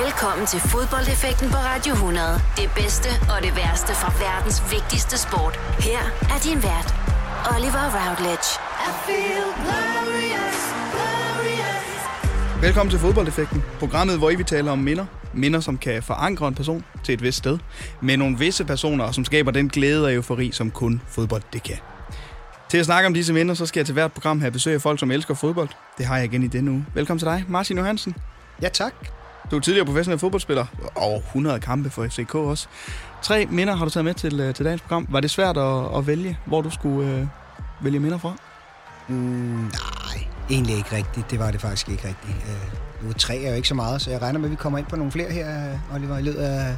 Velkommen til fodboldeffekten på Radio 100. Det bedste og det værste fra verdens vigtigste sport. Her er din vært, Oliver Routledge. I feel glorious, glorious. Velkommen til Fodboldeffekten, programmet, hvor I vi taler om minder. Minder, som kan forankre en person til et vist sted. Med nogle visse personer, som skaber den glæde og eufori, som kun fodbold det kan. Til at snakke om disse minder, så skal jeg til hvert program have besøg af folk, som elsker fodbold. Det har jeg igen i denne uge. Velkommen til dig, Martin Johansen. Ja, tak. Du er tidligere professionel fodboldspiller. Over 100 kampe for FCK også. Tre minder har du taget med til, øh, til dagens program. Var det svært at, at vælge, hvor du skulle øh, vælge minder fra? Mm, nej, egentlig ikke rigtigt. Det var det faktisk ikke rigtigt. Øh, nu tre er jo ikke så meget, så jeg regner med, at vi kommer ind på nogle flere her, øh, Oliver, i løbet af,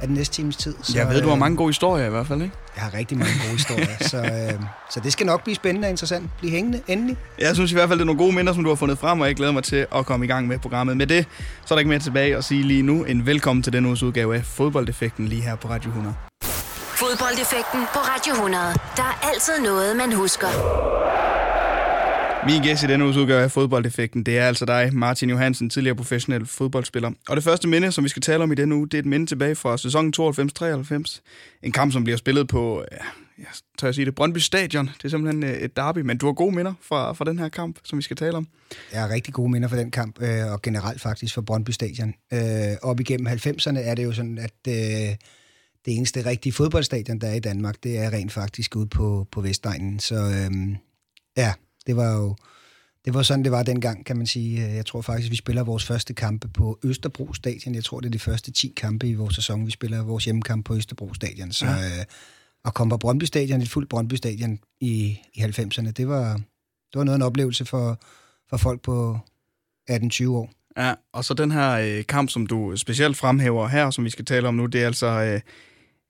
af den næste times tid. Så, jeg ved, du har øh, mange gode historier i hvert fald, ikke? Jeg har rigtig mange gode historier, så, øh, så det skal nok blive spændende og interessant. Bliv hængende, endelig. Jeg synes i hvert fald, det er nogle gode minder, som du har fundet frem, og jeg glæder mig til at komme i gang med programmet. Med det, så er der ikke mere tilbage at sige lige nu en velkommen til denne uges udgave af Fodboldeffekten lige her på Radio 100. Fodboldeffekten på Radio 100. Der er altid noget, man husker. Min gæst i denne udgave af Fodboldeffekten, det er altså dig, Martin Johansen, tidligere professionel fodboldspiller. Og det første minde, som vi skal tale om i denne uge, det er et minde tilbage fra sæsonen 92-93. En kamp, som bliver spillet på, ja, jeg tør jeg sige det, Brøndby Stadion. Det er simpelthen øh, et derby, men du har gode minder fra, fra den her kamp, som vi skal tale om. Jeg har rigtig gode minder fra den kamp, øh, og generelt faktisk fra Brøndby Stadion. Øh, op igennem 90'erne er det jo sådan, at øh, det eneste rigtige fodboldstadion, der er i Danmark, det er rent faktisk ude på, på Vestegnen. Så øh, ja, det var jo det var sådan, det var dengang, kan man sige. Jeg tror faktisk, vi spiller vores første kampe på Østerbro Stadion. Jeg tror, det er de første 10 kampe i vores sæson, vi spiller vores hjemmekamp på Østerbro Stadion. Så ja. øh, at komme på Brøndby Stadion, et fuldt Brøndby Stadion i, i 90'erne, det var, det var noget af en oplevelse for, for folk på 18-20 år. Ja, og så den her øh, kamp, som du specielt fremhæver her, som vi skal tale om nu, det er altså øh,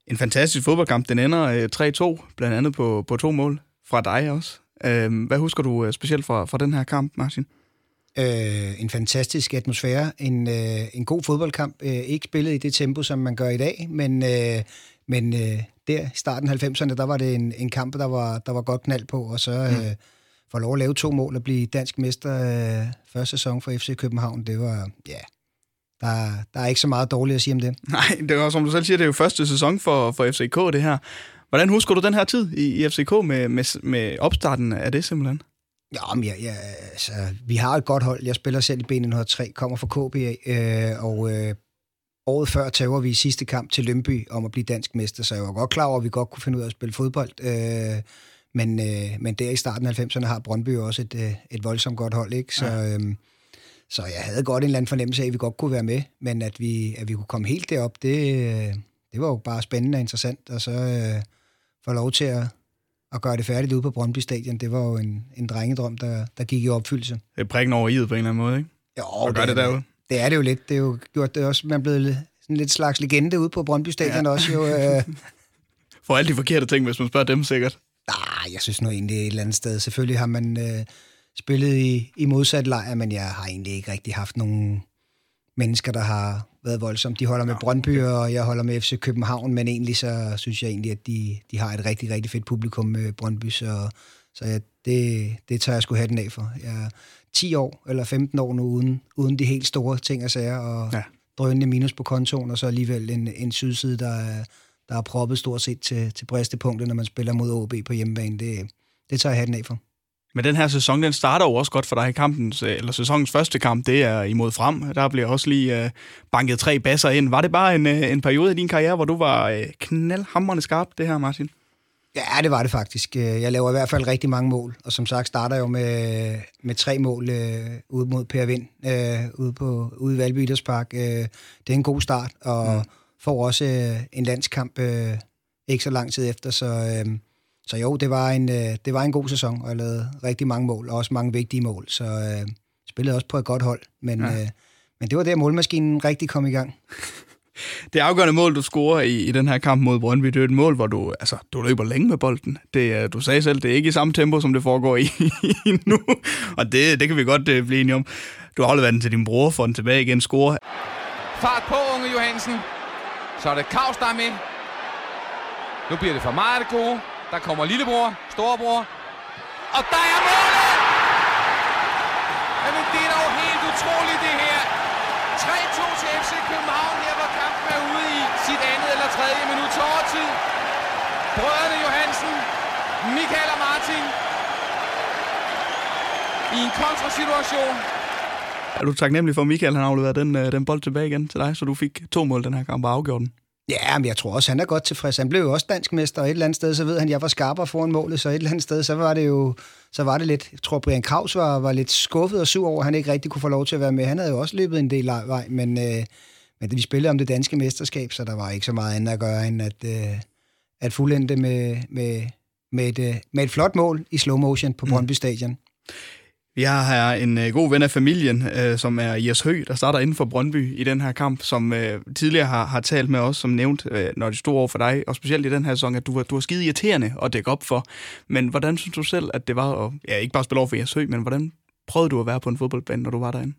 en fantastisk fodboldkamp. Den ender øh, 3-2, blandt andet på, på to mål fra dig også. Øh, hvad husker du øh, specielt fra, fra den her kamp, Martin? Øh, en fantastisk atmosfære, en, øh, en god fodboldkamp. Øh, ikke spillet i det tempo, som man gør i dag, men, øh, men øh, der i starten af 90'erne, der var det en, en kamp, der var, der var godt knald på, og så øh, få lov at lave to mål og blive dansk mester øh, første sæson for FC København, det var, ja, der, der er ikke så meget dårligt at sige om det. Nej, det var som du selv siger, det er jo første sæson for, for FCK, det her. Hvordan husker du den her tid i, i FCK med, med, med opstarten af det simpelthen? Ja, men ja, ja, altså, vi har et godt hold. Jeg spiller selv i B103, kommer fra KBA, øh, og øh, året før tager vi i sidste kamp til Lønby om at blive dansk mester, så jeg var godt klar over, at vi godt kunne finde ud af at spille fodbold. Øh, men, øh, men der i starten af 90'erne har Brøndby også et, øh, et voldsomt godt hold, ikke? Så, ja. øh, så jeg havde godt en eller anden fornemmelse af, at vi godt kunne være med, men at vi, at vi kunne komme helt derop, det, øh, det var jo bare spændende og interessant, og så... Øh, få lov til at, at gøre det færdigt ude på Brøndby Stadion, det var jo en, en drengedrøm, der, der gik i opfyldelse. Det er prikken over i på en eller anden måde, ikke? Jo, det, det, derude. det er det jo lidt. Det er jo gjort det også, man er blevet sådan lidt slags legende ude på Brøndby Stadion ja. også. Jo, øh... For alle de forkerte ting, hvis man spørger dem sikkert. Nej, jeg synes nu egentlig et eller andet sted. Selvfølgelig har man øh, spillet i, i modsat lejr, men jeg har egentlig ikke rigtig haft nogen mennesker, der har været voldsomt. De holder med Brøndby, og jeg holder med FC København, men egentlig så synes jeg egentlig, at de, de har et rigtig, rigtig fedt publikum med Brøndby, så, så ja, det, det tager jeg sgu den af for. Jeg er 10 år eller 15 år nu uden, uden de helt store ting og sager, og ja. drønende minus på kontoen, og så alligevel en, en sydside, der er, der er proppet stort set til, til bristepunktet, når man spiller mod OB på hjemmebane. Det, det tager jeg den af for. Men den her sæson, den starter jo også godt for dig i kampen, eller sæsonens første kamp, det er imod frem. Der bliver også lige uh, banket tre basser ind. Var det bare en, uh, en periode i din karriere, hvor du var uh, knaldhammerende skarp, det her, Martin? Ja, det var det faktisk. Jeg laver i hvert fald rigtig mange mål, og som sagt starter jeg jo med, med tre mål uh, ude mod Per Vind, uh, ude, på, ude i Valby Idrætspark. Uh, det er en god start, og mm. får også uh, en landskamp uh, ikke så lang tid efter, så... Uh, så jo, det var, en, øh, det var en god sæson, og jeg lavede rigtig mange mål, og også mange vigtige mål. Så øh, spillede også på et godt hold, men, ja. øh, men det var der, målmaskinen rigtig kom i gang. det afgørende mål, du scorer i, i den her kamp mod Brøndby, det er et mål, hvor du, altså, du løber længe med bolden. Det, du sagde selv, det er ikke i samme tempo, som det foregår i, i nu, og det, det kan vi godt uh, blive enige om. Du har afleveret den til din bror, for den tilbage igen, score. Fart på, unge Johansen. Så er det Kavs, der er med. Nu bliver det for meget det gode. Der kommer lillebror, storebror. Og der er målet! Jamen, det er dog helt utroligt, det her. 3-2 til FC København her, hvor kampen er ude i sit andet eller tredje minut til overtid. Brødrene Johansen, Michael og Martin i en kontrasituation. Er du taknemmelig for, Michael han afleverede den, øh, den bold tilbage igen til dig, så du fik to mål den her kamp og afgjorde den? Ja, men jeg tror også, han er godt tilfreds. Han blev jo også dansk mester, og et eller andet sted, så ved han, jeg var skarpere foran målet, så et eller andet sted, så var det jo så var det lidt, jeg tror, Brian Kraus var, var lidt skuffet og sur over, at han ikke rigtig kunne få lov til at være med. Han havde jo også løbet en del vej, men, øh, men vi spillede om det danske mesterskab, så der var ikke så meget andet at gøre, end at, øh, at fuldende med, med, med, et, øh, med et flot mål i slow motion på mm. Brøndby Stadion. Vi har her en øh, god ven af familien, øh, som er Jes Høgh, der starter inden for Brøndby i den her kamp, som øh, tidligere har, har talt med os, som nævnt, øh, når det stod over for dig, og specielt i den her sæson, at du var, du var skide irriterende at dække op for. Men hvordan synes du selv, at det var at ja, ikke bare spille over for Jes Høgh, men hvordan prøvede du at være på en fodboldbane, når du var derinde?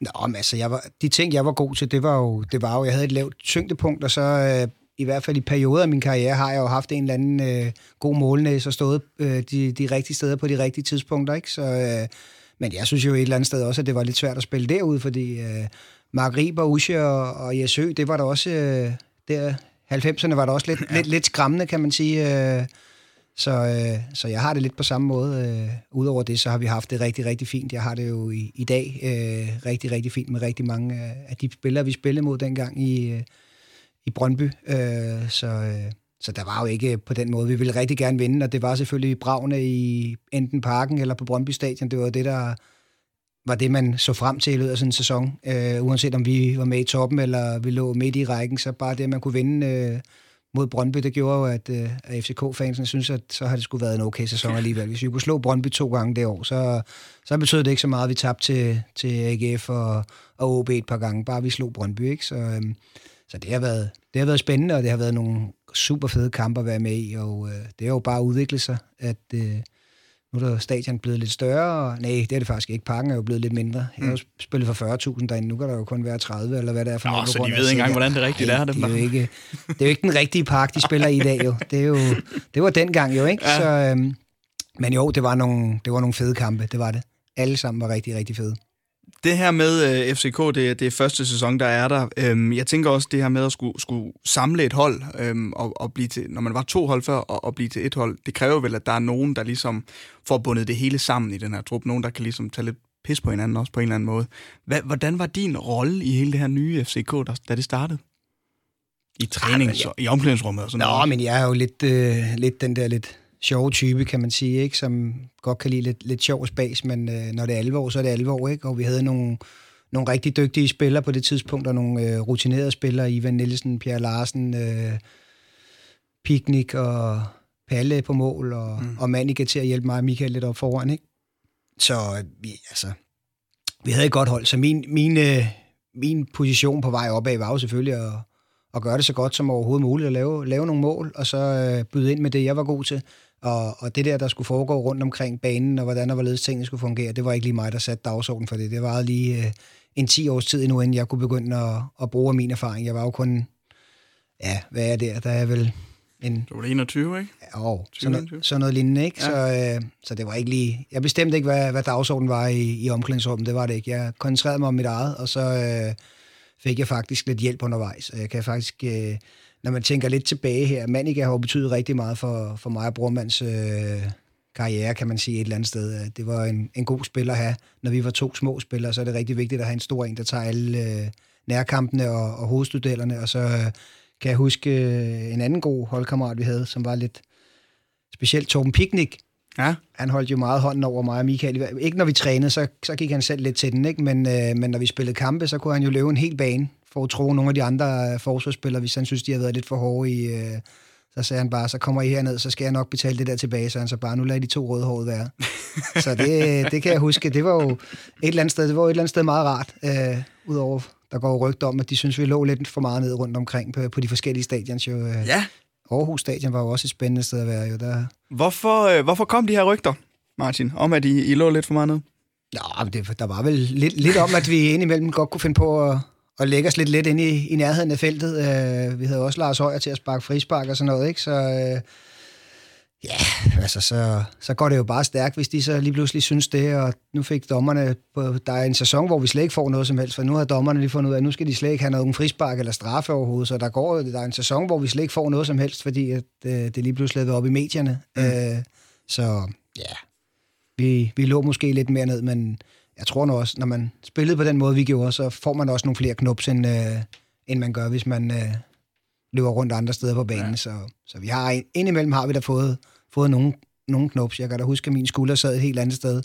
Nå, men altså, jeg var, de ting, jeg var god til, det var jo, det var jo jeg havde et lavt tyngdepunkt, og så øh, i hvert fald i perioder af min karriere har jeg jo haft en eller anden øh, god målnæs og stået øh, de, de rigtige steder på de rigtige tidspunkter, ikke? Så... Øh, men jeg synes jo et eller andet sted også, at det var lidt svært at spille derude, fordi øh, Mark Riber, Usche og, og Jesø, det var der også... Øh, der 90'erne var der også lidt, ja. lidt, lidt skræmmende, kan man sige. Øh, så, øh, så jeg har det lidt på samme måde. Øh, Udover det, så har vi haft det rigtig, rigtig fint. Jeg har det jo i, i dag øh, rigtig, rigtig fint med rigtig mange øh, af de spillere, vi spillede mod dengang i, øh, i Brøndby. Øh, så, øh, så der var jo ikke på den måde. Vi ville rigtig gerne vinde, og det var selvfølgelig bravne i enten parken eller på Brøndby Stadion. Det var det, der var det, man så frem til i løbet af sådan en sæson. Øh, uanset om vi var med i toppen, eller vi lå midt i rækken, så bare det, man kunne vinde øh, mod Brøndby, det gjorde jo, at, øh, at FCK-fansene synes, at så har det skulle været en okay sæson alligevel. Hvis vi kunne slå Brøndby to gange det år, så, så betød det ikke så meget, at vi tabte til, til AGF og, og OB et par gange, bare vi slog Brøndby. Ikke? Så, øh, så det har, været, det har været spændende, og det har været nogle super fede kampe at være med i, og øh, det har jo bare udviklet sig, at øh, nu er der stadion blevet lidt større, og nej, det er det faktisk ikke. Parken er jo blevet lidt mindre. Jeg har jo mm. spillet for 40.000 derinde, nu kan der jo kun være 30, eller hvad det er for Nå, noget. så de ved ikke engang, hvordan det rigtigt er. Det, er jo ikke, det er jo ikke den rigtige park, de spiller i i dag jo. Det, er jo, det var dengang jo, ikke? Ja. Så, øhm, men jo, det var, nogle, det var nogle fede kampe, det var det. Alle sammen var rigtig, rigtig fede det her med uh, FCK, det, det er første sæson, der er der. Um, jeg tænker også det her med at skulle, skulle samle et hold, um, og, og blive til, når man var to hold før, og, og blive til et hold. Det kræver vel, at der er nogen, der ligesom får bundet det hele sammen i den her trup. Nogen, der kan ligesom tage lidt pis på hinanden også på en eller anden måde. Hva, hvordan var din rolle i hele det her nye FCK, der, da det startede? I trænings- ja, i omklædningsrummet og sådan Nå, noget? men jeg er jo lidt, øh, lidt den der lidt sjove type, kan man sige, ikke? som godt kan lide lidt, lidt sjov spas, men øh, når det er alvor, så er det alvor. Ikke? Og vi havde nogle, nogle rigtig dygtige spillere på det tidspunkt, og nogle øh, rutinerede spillere, Ivan Nielsen, Pierre Larsen, øh, Picnic og Palle på mål, og, mm. og Manike til at hjælpe mig og Michael lidt op foran. Ikke? Så øh, vi, altså, vi havde et godt hold, så min, min, øh, min position på vej opad var jo selvfølgelig at, at gøre det så godt som overhovedet muligt, at lave, lave nogle mål, og så øh, byde ind med det, jeg var god til. Og, og det der, der skulle foregå rundt omkring banen, og hvordan og hvorledes tingene skulle fungere, det var ikke lige mig, der satte dagsordenen for det. Det var lige øh, en 10 års tid endnu, inden jeg kunne begynde at, at bruge min erfaring. Jeg var jo kun, ja, hvad er det, der er vel en... Du var 21, ikke? Ja, oh, sådan, noget, sådan noget lignende, ikke? Ja. Så, øh, så det var ikke lige... Jeg bestemte ikke, hvad, hvad dagsordenen var i, i omklædningsrummet, det var det ikke. Jeg koncentrerede mig om mit eget, og så øh, fik jeg faktisk lidt hjælp undervejs. Jeg kan faktisk... Øh, når man tænker lidt tilbage her, Manika har jo betydet rigtig meget for, for mig og Brormands øh, karriere, kan man sige et eller andet sted. Det var en, en god spiller at have. Når vi var to små spillere, så er det rigtig vigtigt at have en stor en, der tager alle øh, nærkampene og, og hovedstuderende. Og så øh, kan jeg huske øh, en anden god holdkammerat, vi havde, som var lidt specielt Torben Picnic. Ja. Han holdt jo meget hånden over mig og Michael. Ikke når vi trænede, så, så gik han selv lidt til den, ikke? Men, øh, men når vi spillede kampe, så kunne han jo løbe en hel bane for at tro nogle af de andre øh, forsvarsspillere, hvis han synes, de har været lidt for hårde i... Øh, så sagde han bare, så kommer I herned, så skal jeg nok betale det der tilbage. Så han så bare, nu lader de to rødhårede være. så det, det kan jeg huske. Det var jo et eller andet sted, det var et eller andet sted meget rart. Øh, Udover, der går rygter om, at de synes, vi lå lidt for meget ned rundt omkring på, på de forskellige stadions. Jo. Øh. Ja. Aarhus Stadion var jo også et spændende sted at være. Jo. Der... Hvorfor, øh, hvorfor kom de her rygter, Martin, om at I, I lå lidt for meget ned? Ja, det, der var vel lidt, lidt om, at vi indimellem godt kunne finde på at og lægge os lidt lidt ind i, i nærheden af feltet. Uh, vi havde også Lars Højer til at sparke frispark og sådan noget, ikke? Så, uh, Ja, altså så, så går det jo bare stærkt, hvis de så lige pludselig synes det, og nu fik dommerne, på, der er en sæson, hvor vi slet ikke får noget som helst, for nu har dommerne lige fundet ud af, at nu skal de slet ikke have nogen frispark eller straffe overhovedet, så der går der er en sæson, hvor vi slet ikke får noget som helst, fordi at, øh, det lige pludselig er op i medierne. Mm. Øh, så ja, vi, vi lå måske lidt mere ned, men jeg tror nu også, når man spillede på den måde, vi gjorde, så får man også nogle flere knups, end, øh, end man gør, hvis man øh, løber rundt andre steder på banen. Ja. Så, så vi har, indimellem har vi da fået, fået nogle, nogle knups. Jeg kan da huske, at min skulder sad et helt andet sted,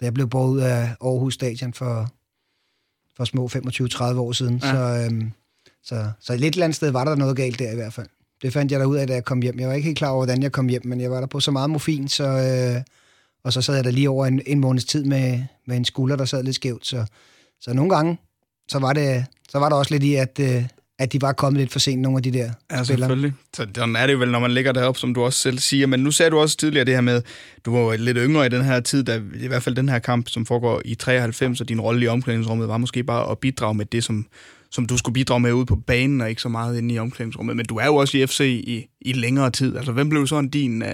da jeg blev båret ud af Aarhus Stadion for, for små 25-30 år siden. Ja. Så, øhm, så, så et lidt andet sted var der noget galt der i hvert fald. Det fandt jeg da ud af, da jeg kom hjem. Jeg var ikke helt klar over, hvordan jeg kom hjem, men jeg var der på så meget morfin, så, øh, og så sad jeg der lige over en, en måneds tid med, med en skulder, der sad lidt skævt. Så, så nogle gange, så var, det, så var der også lidt i, at, øh, at de var kommet lidt for sent, nogle af de der ja, spillere. selvfølgelig. Så sådan er det jo vel, når man ligger deroppe, som du også selv siger. Men nu sagde du også tidligere det her med, du var lidt yngre i den her tid, da, i hvert fald den her kamp, som foregår i 93, og din rolle i omklædningsrummet var måske bare at bidrage med det, som, som du skulle bidrage med ude på banen, og ikke så meget inde i omklædningsrummet. Men du er jo også i FC i, i længere tid. Altså, hvem blev sådan din... Uh,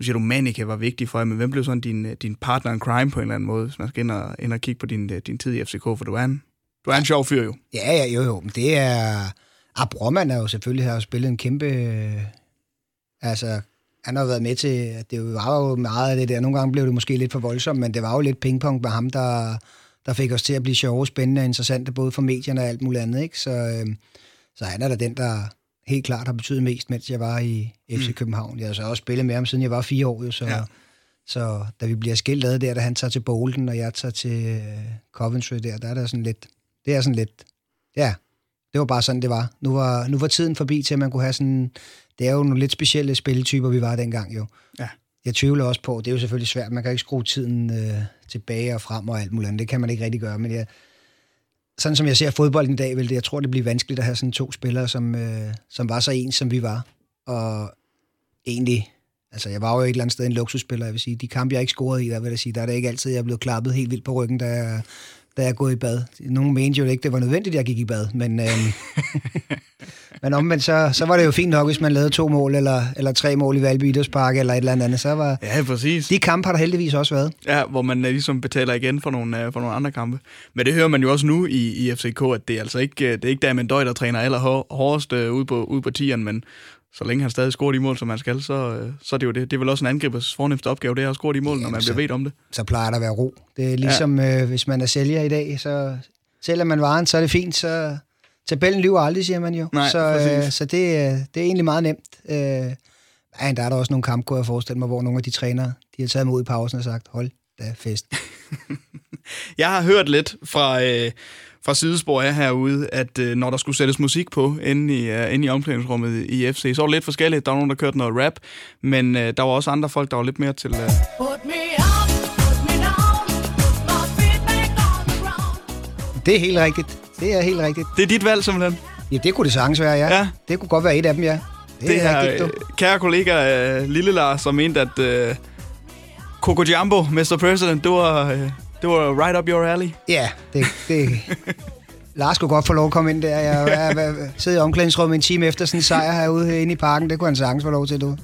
nu siger du, Manika var vigtig for jer, men hvem blev sådan din, øh, din partner in crime på en eller anden måde, hvis man skal ind og, ind og kigge på din, øh, din tid i FCK, for du er en, du er en sjov fyr jo. Ja, ja, jo, jo. Men det er... Ah, er jo selvfølgelig har jo spillet en kæmpe... Øh, altså, han har været med til... Det var jo meget af det der. Nogle gange blev det måske lidt for voldsomt, men det var jo lidt pingpong med ham, der, der fik os til at blive sjove, spændende og interessante, både for medierne og alt muligt andet. Ikke? Så, øh, så han er da den, der helt klart har betydet mest, mens jeg var i FC mm. København. Jeg har så også spillet med ham, siden jeg var fire år, jo, så... Ja. Så da vi bliver skilt ad der, da han tager til Bolton, og jeg tager til uh, Coventry der, der er der sådan lidt, det er sådan lidt, ja, det var bare sådan, det var. Nu var, nu var tiden forbi til, at man kunne have sådan, det er jo nogle lidt specielle spilletyper, vi var dengang jo. Ja. Jeg tvivler også på, det er jo selvfølgelig svært, man kan ikke skrue tiden uh, tilbage og frem og alt muligt andet, det kan man ikke rigtig gøre, men jeg, sådan som jeg ser fodbolden i dag, vil det, jeg tror, det bliver vanskeligt at have sådan to spillere, som, øh, som var så ens, som vi var. Og egentlig Altså, jeg var jo et eller andet sted en luksusspiller, jeg vil sige. De kampe, jeg ikke scorede i, der vil jeg sige, der er det ikke altid, jeg er blevet klappet helt vildt på ryggen, da jeg, da jeg er gået i bad. Nogle mente jo ikke, det var nødvendigt, at jeg gik i bad, men, Øh, men omvendt, så, så var det jo fint nok, hvis man lavede to mål, eller, eller tre mål i Valby Idrætspark, eller et eller andet. Så var, ja, præcis. De kampe har der heldigvis også været. Ja, hvor man øh, ligesom betaler igen for nogle, øh, for nogle andre kampe. Men det hører man jo også nu i, i FCK, at det er altså ikke, det er ikke Damien Døj, der træner allerhårdest øh, ude på, ude på tieren, men så længe han stadig scorer de mål, som han skal, så, øh, så er det jo det. Det er vel også en angribers fornemmeste opgave, det er at score de mål, ja, når man så, bliver ved om det. Så plejer der at være ro. Det er ligesom, ja. øh, hvis man er sælger i dag, så sælger man varen, så er det fint, så tabellen lyver aldrig, siger man jo. Nej, så øh, så det, øh, det er egentlig meget nemt. Øh, ja, der er der også nogle kampe, kunne jeg forestille mig, hvor nogle af de trænere, de har taget mod i pausen og sagt, hold da fest. jeg har hørt lidt fra... Øh, fra sidespor af herude, at øh, når der skulle sættes musik på inde i, uh, inde i omklædningsrummet i FC, så var det lidt forskelligt. Der var nogen, der kørte noget rap, men øh, der var også andre folk, der var lidt mere til... Øh... Det er helt rigtigt. Det er helt rigtigt. Det er dit valg, simpelthen? Ja, det kunne det sagtens være, ja. ja. Det kunne godt være et af dem, ja. Det, det er rigtigt, du. kære kollega uh, Lille Lars, som mente, at uh, Coco Jumbo, Mr. President, det var... Uh, det var right up your alley. Ja, det... det Lars skulle godt få lov at komme ind der. Jeg, jeg, jeg sidder i omklædningsrummet en time efter sådan en sejr herude inde i parken. Det kunne han sagtens få lov til, du.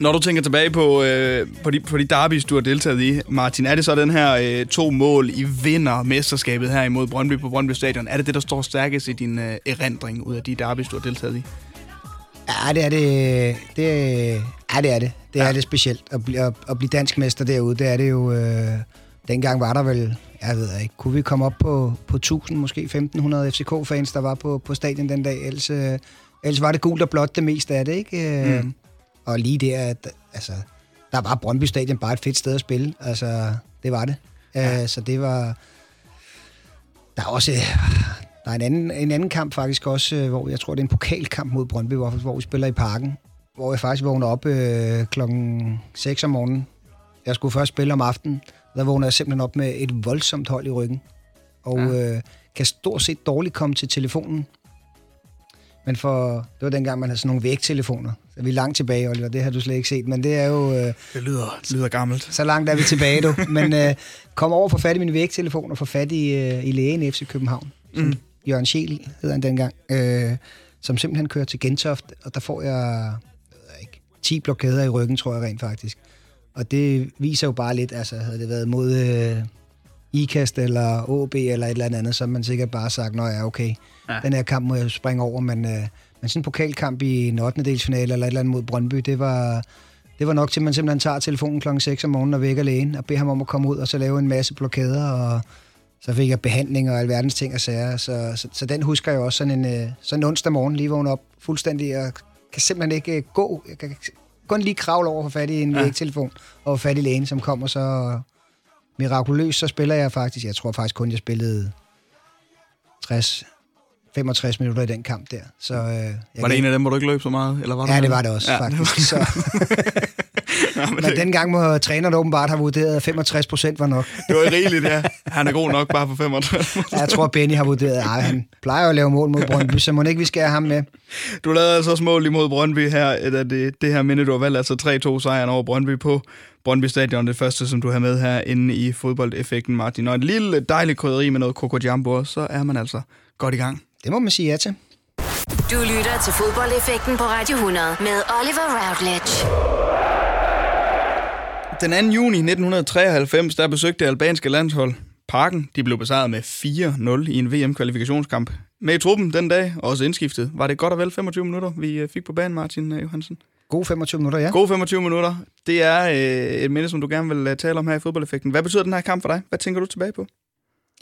Når du tænker tilbage på, øh, på, de, på de derbys, du har deltaget i, Martin, er det så den her øh, to mål i vinder mesterskabet her imod Brøndby på Brøndby Stadion? Er det det, der står stærkest i din øh, erindring ud af de derbys, du har deltaget i? Ja, det er det. det ja, det er det. Det ja. er det specielt. At, bl- at, at blive dansk mester derude, det er det jo... Øh, dengang var der vel, jeg ved ikke, kunne vi komme op på, på 1000, måske 1500 FCK-fans, der var på, på stadion den dag. Ellers, øh, ellers var det gult og blåt det meste af det, ikke? Øh, mm. Og lige der, at, altså, der var Brøndby Stadion bare et fedt sted at spille. Altså, det var det. Ja. Uh, så det var... Der er også... Der er en anden, en anden kamp faktisk også, øh, hvor jeg tror, det er en pokalkamp mod Brøndby, hvor, hvor vi spiller i parken. Hvor jeg faktisk vågner op øh, klokken 6 om morgenen. Jeg skulle først spille om aftenen, der vågner jeg simpelthen op med et voldsomt hold i ryggen. Og ja. øh, kan stort set dårligt komme til telefonen. Men for, det var dengang, man havde sådan nogle vægtelefoner. Så vi er langt tilbage, Oliver. Det har du slet ikke set. Men det er jo... Øh, det lyder, det lyder gammelt. Så langt er vi tilbage, du. Men øh, kom over for fat i min vægtelefon og få fat i, øh, i lægen i FC København. Som mm. Jørgen Schiel hedder han dengang. Øh, som simpelthen kører til Gentoft. Og der får jeg, jeg ikke, 10 blokader i ryggen, tror jeg rent faktisk. Og det viser jo bare lidt, altså havde det været mod øh, IKAST eller OB eller et eller andet, så man sikkert bare sagt, nå ja, okay, ja. den her kamp må jeg springe over, men, øh, men sådan en pokalkamp i en 8. delsfinale eller et eller andet mod Brøndby, det var, det var nok til, at man simpelthen tager telefonen klokken 6 om morgenen og vækker lægen og beder ham om at komme ud og så lave en masse blokader, og så fik jeg behandling og alverdens ting og sager. Så, så, så den husker jeg også sådan en, øh, sådan en onsdag morgen, lige vågne op fuldstændig, og kan simpelthen ikke øh, gå. Jeg kan kun lige kravle over for fat i en ja. vægtelefon og fat i lægen, som kommer så mirakuløst, så spiller jeg faktisk, jeg tror faktisk kun, jeg spillede 60, 65 minutter i den kamp der. Så, øh, jeg var det en af dem, hvor du ikke løb så meget? Eller var ja, det var det også, ja, faktisk. Det var... så. ja, men, men det... dengang må træneren åbenbart have vurderet, at 65 procent var nok. det var rigeligt, ja. Han er god nok bare for 65 ja, Jeg tror, Benny har vurderet, at han plejer at lave mål mod Brøndby, så må ikke vi skære ham med. Du lavede altså også mål imod Brøndby her, da det, det her minde, du har valgt, altså 3-2 sejren over Brøndby på Brøndby Stadion, det første, som du har med her inde i fodboldeffekten, Martin. Og et lille dejligt krydderi med noget Coco Jumbo, så er man altså godt i gang. Det må man sige ja til. Du lytter til fodboldeffekten på Radio 100 med Oliver Routledge. Den 2. juni 1993, der besøgte det albanske landshold Parken. De blev besejret med 4-0 i en VM-kvalifikationskamp. Med i truppen den dag, også indskiftet. Var det godt og vel 25 minutter, vi øh, fik på banen, Martin øh, Johansen? God 25 minutter, ja. God 25 minutter. Det er øh, et minde, som du gerne vil tale om her i fodboldeffekten. Hvad betyder den her kamp for dig? Hvad tænker du tilbage på?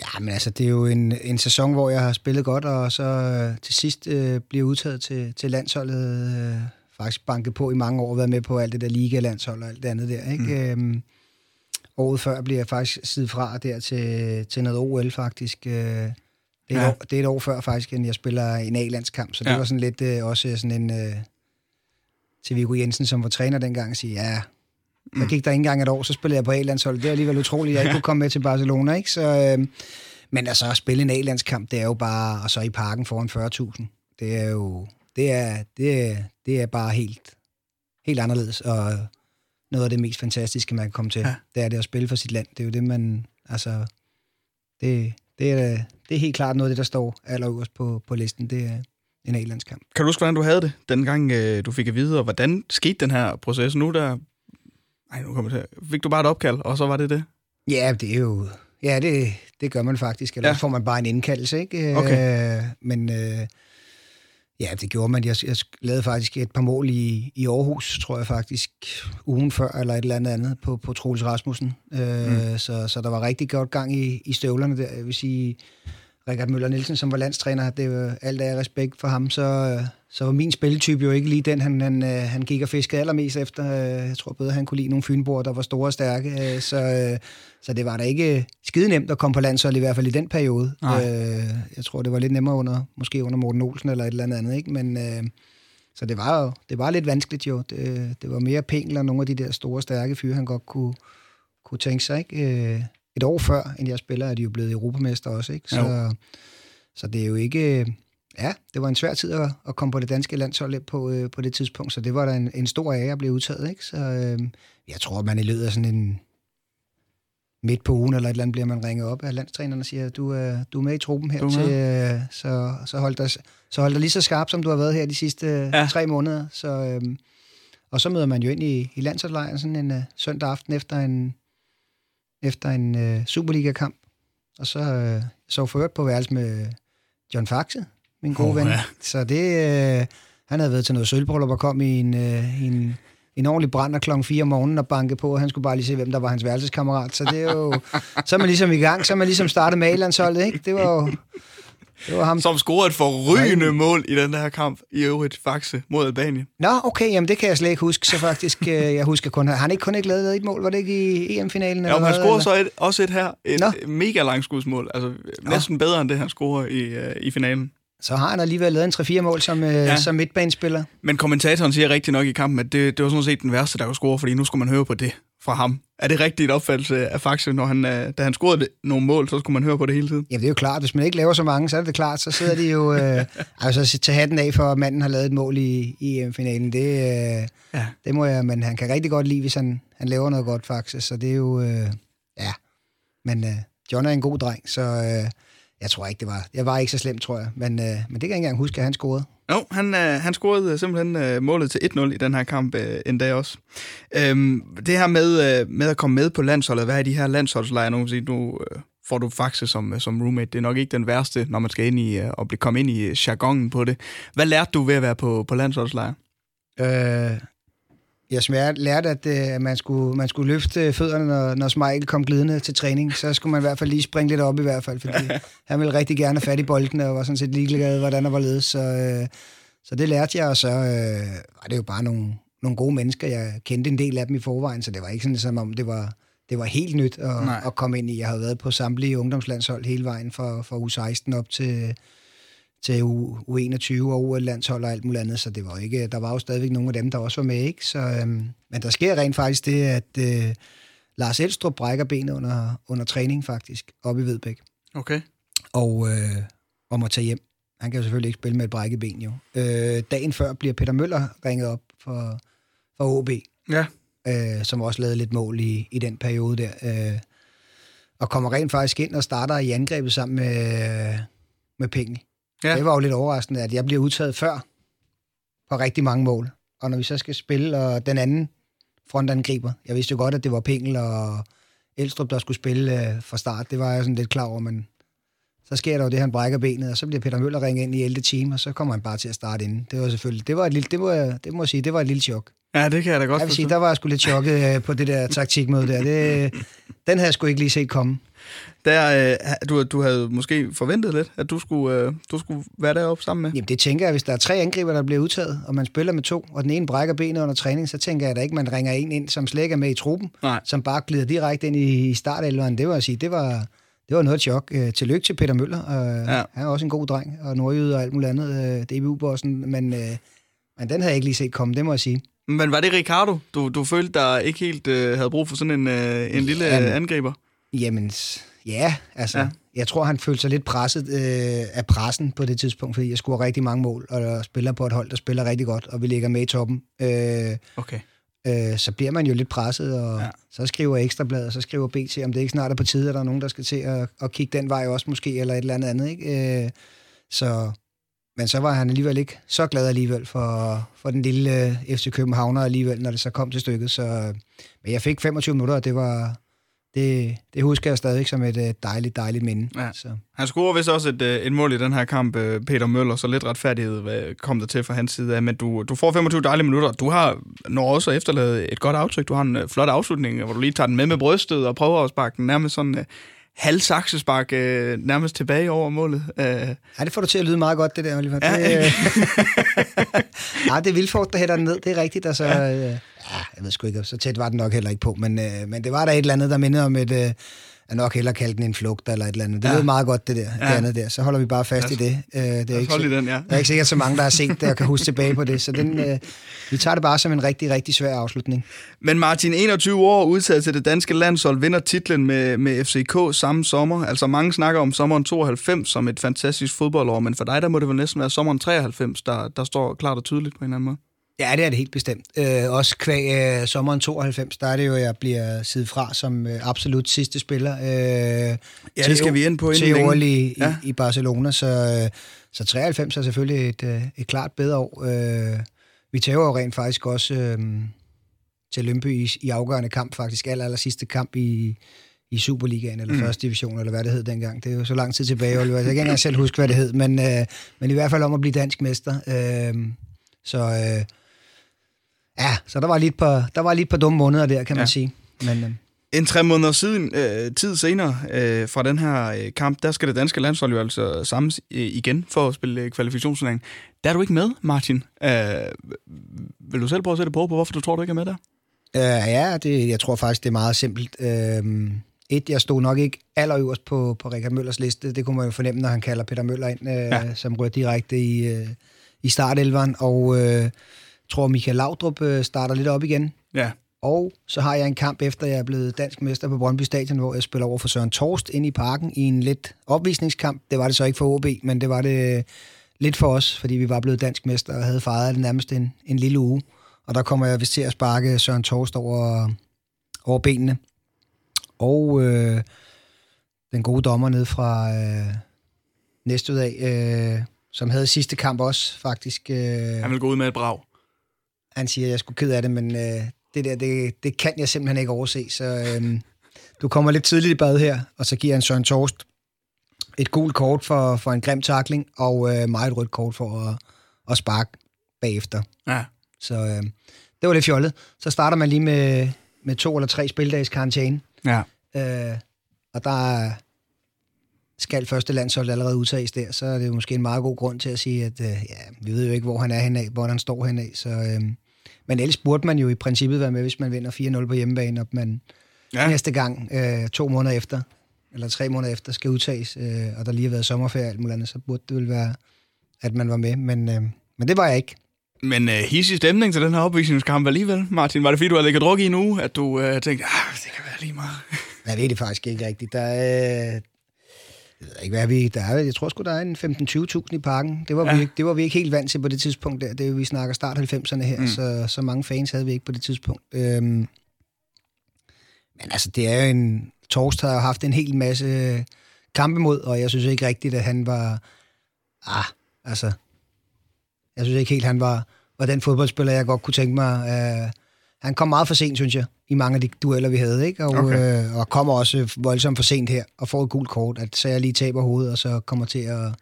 Ja, men altså, det er jo en, en sæson, hvor jeg har spillet godt, og så øh, til sidst øh, bliver udtaget til, til landsholdet. Øh, faktisk banket på i mange år, været med på alt det der liga-landshold og alt det andet der, ikke? Mm. Øhm, året før bliver jeg faktisk siddet fra der til, til noget OL, faktisk. Øh, det, er ja. et år, det er et år før, faktisk, end jeg spiller en A-landskamp, så det ja. var sådan lidt øh, også sådan en... Øh, til Viggo Jensen, som var træner dengang, og sige, ja, så gik der ikke engang et år, så spillede jeg på A-landsholdet. Det er alligevel utroligt, at jeg ikke kunne komme med til Barcelona, ikke? Så, øh, men altså, at spille en A-landskamp, det er jo bare, og så i parken foran 40.000, det er jo, det er, det det er bare helt, helt anderledes, og noget af det mest fantastiske, man kan komme til, ja. det er det at spille for sit land. Det er jo det, man, altså, det, det, er, det er helt klart noget af det, der står allerøverst på, på listen. Det er, en A-landskamp. Kan du huske, hvordan du havde det, dengang øh, du fik at vide, og hvordan skete den her proces? Nu der... Ej, nu kommer det her. Fik du bare et opkald, og så var det det? Ja, det er jo... Ja, det, det gør man faktisk. Eller ja. får man bare en indkaldelse, ikke? Okay. Øh, men øh, ja, det gjorde man. Jeg, jeg lavede faktisk et par mål i, i Aarhus, tror jeg faktisk, ugen før, eller et eller andet andet, på, på Troels Rasmussen. Øh, mm. så, så der var rigtig godt gang i, i støvlerne der. Jeg vil sige, Richard Møller Nielsen, som var landstræner, det var alt af respekt for ham, så, så var min spilletype jo ikke lige den, han, han, øh, han gik og fiskede allermest efter. Øh, jeg tror bedre, han kunne lide nogle fynboer, der var store og stærke. Øh, så, så det var da ikke skide nemt at komme på landshold, i hvert fald i den periode. Nej. Jeg tror, det var lidt nemmere under, måske under Morten Olsen eller et eller andet andet, ikke? Men, så det var jo det var lidt vanskeligt jo. Det, det var mere pengel og nogle af de der store, stærke fyre, han godt kunne, kunne tænke sig, ikke? Et år før, end jeg spiller, er de jo blevet europamester også, ikke? Så, så det er jo ikke... Ja, det var en svær tid at, at komme på det danske landshold på, øh, på det tidspunkt, så det var da en, en stor ære at blive udtaget, ikke? Så øh, jeg tror, man i løbet af sådan en midt på ugen eller et eller andet, bliver man ringet op af landstræneren og siger, du, øh, du er med i truppen her, til, øh, så, så, hold dig, så hold dig lige så skarp, som du har været her de sidste ja. tre måneder. Så, øh, og så møder man jo ind i, i landsholdslejren sådan en uh, søndag aften efter en, efter en øh, Superliga-kamp. Og så øh, så for på værelse med John Faxe, min gode oh, ven. Ja. Så det, øh, han havde været til noget sølvbryllup og kom i en, øh, en, en ordentlig brænder klokken 4 om morgenen og banke på, og han skulle bare lige se, hvem der var hans værelseskammerat. Så det er jo, så er man ligesom i gang, så er man ligesom startet med A-landsholdet, ikke? Det var jo, det var ham. Som scorede et forrygende Nej. mål i den her kamp, i øvrigt Faxe mod Albanien. Nå, okay, jamen det kan jeg slet ikke huske, så faktisk, øh, jeg husker kun, han ikke kun ikke lavet et mål, var det ikke i EM-finalen? Ja, han scorede så et, også et her, et Nå. mega langskudsmål, altså næsten bedre end det, han scorer i, uh, i finalen. Så har han alligevel lavet en 3-4 mål som, øh, ja. som midtbanespiller. Men kommentatoren siger rigtig nok i kampen, at det, det var sådan set den værste, der kunne score, fordi nu skulle man høre på det fra ham. Er det rigtigt opfattelse af Faxe, når han, øh, da han scorede nogle mål, så skulle man høre på det hele tiden? Ja, det er jo klart. Hvis man ikke laver så mange, så er det klart. Så sidder de jo... Øh, altså, til hatten af for, at manden har lavet et mål i, i finalen Det, øh, ja. det må jeg... Men han kan rigtig godt lide, hvis han, han laver noget godt, Faxe. Så det er jo... Øh, ja. Men øh, John er en god dreng, så... Øh, jeg tror ikke, det var... Jeg var ikke så slemt, tror jeg. Men, øh, men det kan jeg ikke engang huske, at han scorede. Jo, han, øh, han scorede øh, simpelthen øh, målet til 1-0 i den her kamp øh, en dag også. Øhm, det her med, øh, med at komme med på landsholdet, hvad er de her landsholdslejre? Nu, nu øh, får du faktisk som, øh, som roommate. Det er nok ikke den værste, når man skal ind i, øh, og blive, komme ind i jargonen på det. Hvad lærte du ved at være på, på landsholdslejre? Øh, jeg lærte, at øh, man, skulle, man skulle løfte fødderne, når, når Smeichel kom glidende til træning. Så skulle man i hvert fald lige springe lidt op i hvert fald, fordi han ville rigtig gerne have fat i bolden, og var sådan set ligeglad, hvordan der var ledet. Så, øh, så det lærte jeg, og så øh, var det jo bare nogle, nogle gode mennesker. Jeg kendte en del af dem i forvejen, så det var ikke sådan, som om det var, det var helt nyt at, at komme ind i. Jeg havde været på samtlige ungdomslandshold hele vejen fra, fra U16 op til, til U, U21 og U-landshold og alt muligt andet, så det var ikke, der var jo stadigvæk nogle af dem, der også var med, ikke? Så, øhm, men der sker rent faktisk det, at øh, Lars Elstrup brækker benet under, under træning faktisk, op i Vedbæk. Okay. Og, øh, og må tage hjem. Han kan jo selvfølgelig ikke spille med et brækket ben, jo. Øh, dagen før bliver Peter Møller ringet op for, for OB. Ja. Øh, som også lavede lidt mål i, i den periode der. Øh, og kommer rent faktisk ind og starter i angrebet sammen med, med Penge. Ja. Det var jo lidt overraskende, at jeg bliver udtaget før på rigtig mange mål. Og når vi så skal spille, og den anden frontangriber, jeg vidste jo godt, at det var Pengel og Elstrup, der skulle spille øh, fra start. Det var jeg sådan lidt klar over, men så sker der jo det, han brækker benet, og så bliver Peter Møller ringet ind i 11 timer, og så kommer han bare til at starte inden. Det var selvfølgelig, det var et lille, det må, jeg, det må jeg sige, det var et lille chok. Ja, det kan jeg da godt jeg vil sige, der var jeg sgu lidt chokket øh, på det der taktikmøde der. Det, den havde jeg sgu ikke lige set komme. Der, øh, du, du havde måske forventet lidt, at du skulle, øh, du skulle være deroppe sammen med? Jamen det tænker jeg, hvis der er tre angriber, der bliver udtaget, og man spiller med to, og den ene brækker benet under træning, så tænker jeg da ikke, man ringer en ind, som slet ikke er med i truppen, Nej. som bare glider direkte ind i, i startelveren. Det var at sige, det var, det var noget chok. Øh, tillykke til Peter Møller. Øh, ja. Han er også en god dreng, og nordjyde og alt muligt andet. Øh, DBU-bossen, men, øh, men den havde jeg ikke lige set komme, det må jeg sige. Men var det Ricardo, du, du følte, der ikke helt øh, havde brug for sådan en, øh, en lille jamen, angriber? Jamen, ja, altså, ja. jeg tror, han følte sig lidt presset øh, af pressen på det tidspunkt, fordi jeg scorer rigtig mange mål, og spiller på et hold, der spiller rigtig godt, og vi ligger med i toppen. Øh, okay. Øh, så bliver man jo lidt presset, og ja. så skriver Ekstrabladet, og så skriver BT, om det ikke snart er på tide, at der er nogen, der skal til at, at kigge den vej også måske, eller et eller andet andet, ikke? Øh, så, men så var han alligevel ikke så glad alligevel for, for den lille øh, FC Københavner alligevel, når det så kom til stykket. Så, men jeg fik 25 minutter, og det var, det, det husker jeg stadig som et øh, dejligt, dejligt minde. Ja. Så. Han scorer vist også et, øh, et mål i den her kamp, øh, Peter Møller, så lidt retfærdighed kom der til fra hans side af, men du, du får 25 dejlige minutter. Du har når også efterladet et godt aftryk. Du har en flot afslutning, hvor du lige tager den med med brystet og prøver at sparke den nærmest sådan halvsaksespark uh, nærmest tilbage over målet. Uh, ja, det får du til at lyde meget godt, det der, Oliver. Ja. Det, ja, det er Vilfort, der hætter den ned, det er rigtigt. Altså, ja ja, jeg ved sgu ikke, så tæt var den nok heller ikke på, men, øh, men det var der et eller andet, der mindede om et, øh, jeg nok heller kalde den en flugt eller et eller andet. Det ja. meget godt, det der, ja. det andet der. Så holder vi bare fast ja. i det. Øh, det er ikke, den, ja. Der er ikke sikkert så mange, der har set det og kan huske tilbage på det. Så den, øh, vi tager det bare som en rigtig, rigtig svær afslutning. Men Martin, 21 år udtaget til det danske landshold, vinder titlen med, med FCK samme sommer. Altså mange snakker om sommeren 92 som et fantastisk fodboldår, men for dig der må det vel næsten være sommeren 93, der, der står klart og tydeligt på en eller anden måde. Ja, det er det helt bestemt. Øh, også kvæg øh, sommeren 92, der er det jo, jeg bliver siddet fra som øh, absolut sidste spiller. Øh, ja, det skal vi ind på inden længe. I, ja. i, i Barcelona, så, øh, så 93 er selvfølgelig et, øh, et klart bedre år. Øh, vi tager jo rent faktisk også øh, til Lønby i, i afgørende kamp, faktisk aller, aller sidste kamp i, i Superligaen, eller mm. første division, eller hvad det hed dengang. Det er jo så lang tid tilbage, Oliver. Jeg kan ikke engang selv huske, hvad det hed, men, øh, men i hvert fald om at blive dansk mester. Øh, så... Øh, Ja, så der var lige et par, der var lige et par dumme måneder der, kan man ja. sige. Men, øh, en tre måneder siden, øh, tid senere øh, fra den her øh, kamp, der skal det danske landshold jo altså samles øh, igen for at spille øh, kvalifikationsturnering. Der er du ikke med, Martin. Øh, vil du selv prøve at sætte på, på, hvorfor du tror, du ikke er med der? Øh, ja, det, jeg tror faktisk, det er meget simpelt. Øh, et, jeg stod nok ikke allerøverst på, på Richard Møllers liste. Det kunne man jo fornemme, når han kalder Peter Møller ind, øh, ja. som rører direkte i, øh, i startelveren. Og... Øh, tror, Michael Laudrup øh, starter lidt op igen. Ja. Og så har jeg en kamp efter, jeg er blevet dansk mester på Brøndby Stadion, hvor jeg spiller over for Søren Torst ind i parken i en lidt opvisningskamp. Det var det så ikke for OB, men det var det lidt for os, fordi vi var blevet dansk mester og havde fejret det nærmest en, en lille uge. Og der kommer jeg vist til at sparke Søren Torst over, over benene. Og øh, den gode dommer ned fra øh, næste af, øh, som havde sidste kamp også, faktisk. Øh, han vil gå ud med et brag. Han siger, at jeg skulle ked af det, men øh, det der, det, det kan jeg simpelthen ikke overse. Så øh, du kommer lidt tidligt i bad her, og så giver han Søren Torst et gult kort for, for en grim takling, og øh, meget rødt kort for at, at sparke bagefter. Ja. Så øh, det var lidt fjollet. Så starter man lige med, med to eller tre spildags karantæne. Ja. Øh, og der skal første landshold allerede udtages der, så er det måske en meget god grund til at sige, at øh, ja, vi ved jo ikke, hvor han er henad, hvor han står henad. Så, øh, men ellers burde man jo i princippet være med, hvis man vinder 4-0 på hjemmebane, og man ja. næste gang, øh, to måneder efter, eller tre måneder efter, skal udtages, øh, og der lige har været sommerferie og alt muligt andet, så burde det vel være, at man var med. Men, øh, men det var jeg ikke. Men uh, hissig stemning til den her opvisningskamp alligevel, Martin. Var det fordi, du havde ligget druk i nu, at du uh, tænkte, ah, det kan være lige meget? Nej, det er det faktisk ikke rigtigt. Der er, jeg ved ikke, hvad vi, der er, jeg tror sgu, der er en 15-20.000 i parken. Det var, ja. vi, det var vi ikke helt vant til på det tidspunkt der. Det, vi snakker start 90'erne her, mm. så, så mange fans havde vi ikke på det tidspunkt. Øhm, men altså, det er jo en... Torst har haft en hel masse kampe mod, og jeg synes ikke rigtigt, at han var... Ah, altså... Jeg synes ikke helt, han var, var den fodboldspiller, jeg godt kunne tænke mig. Uh, han kom meget for sent, synes jeg, i mange af de dueller, vi havde, ikke? Og, okay. øh, og kommer også voldsomt for sent her, og får et gult kort, at så jeg lige taber hovedet, og så kommer til at,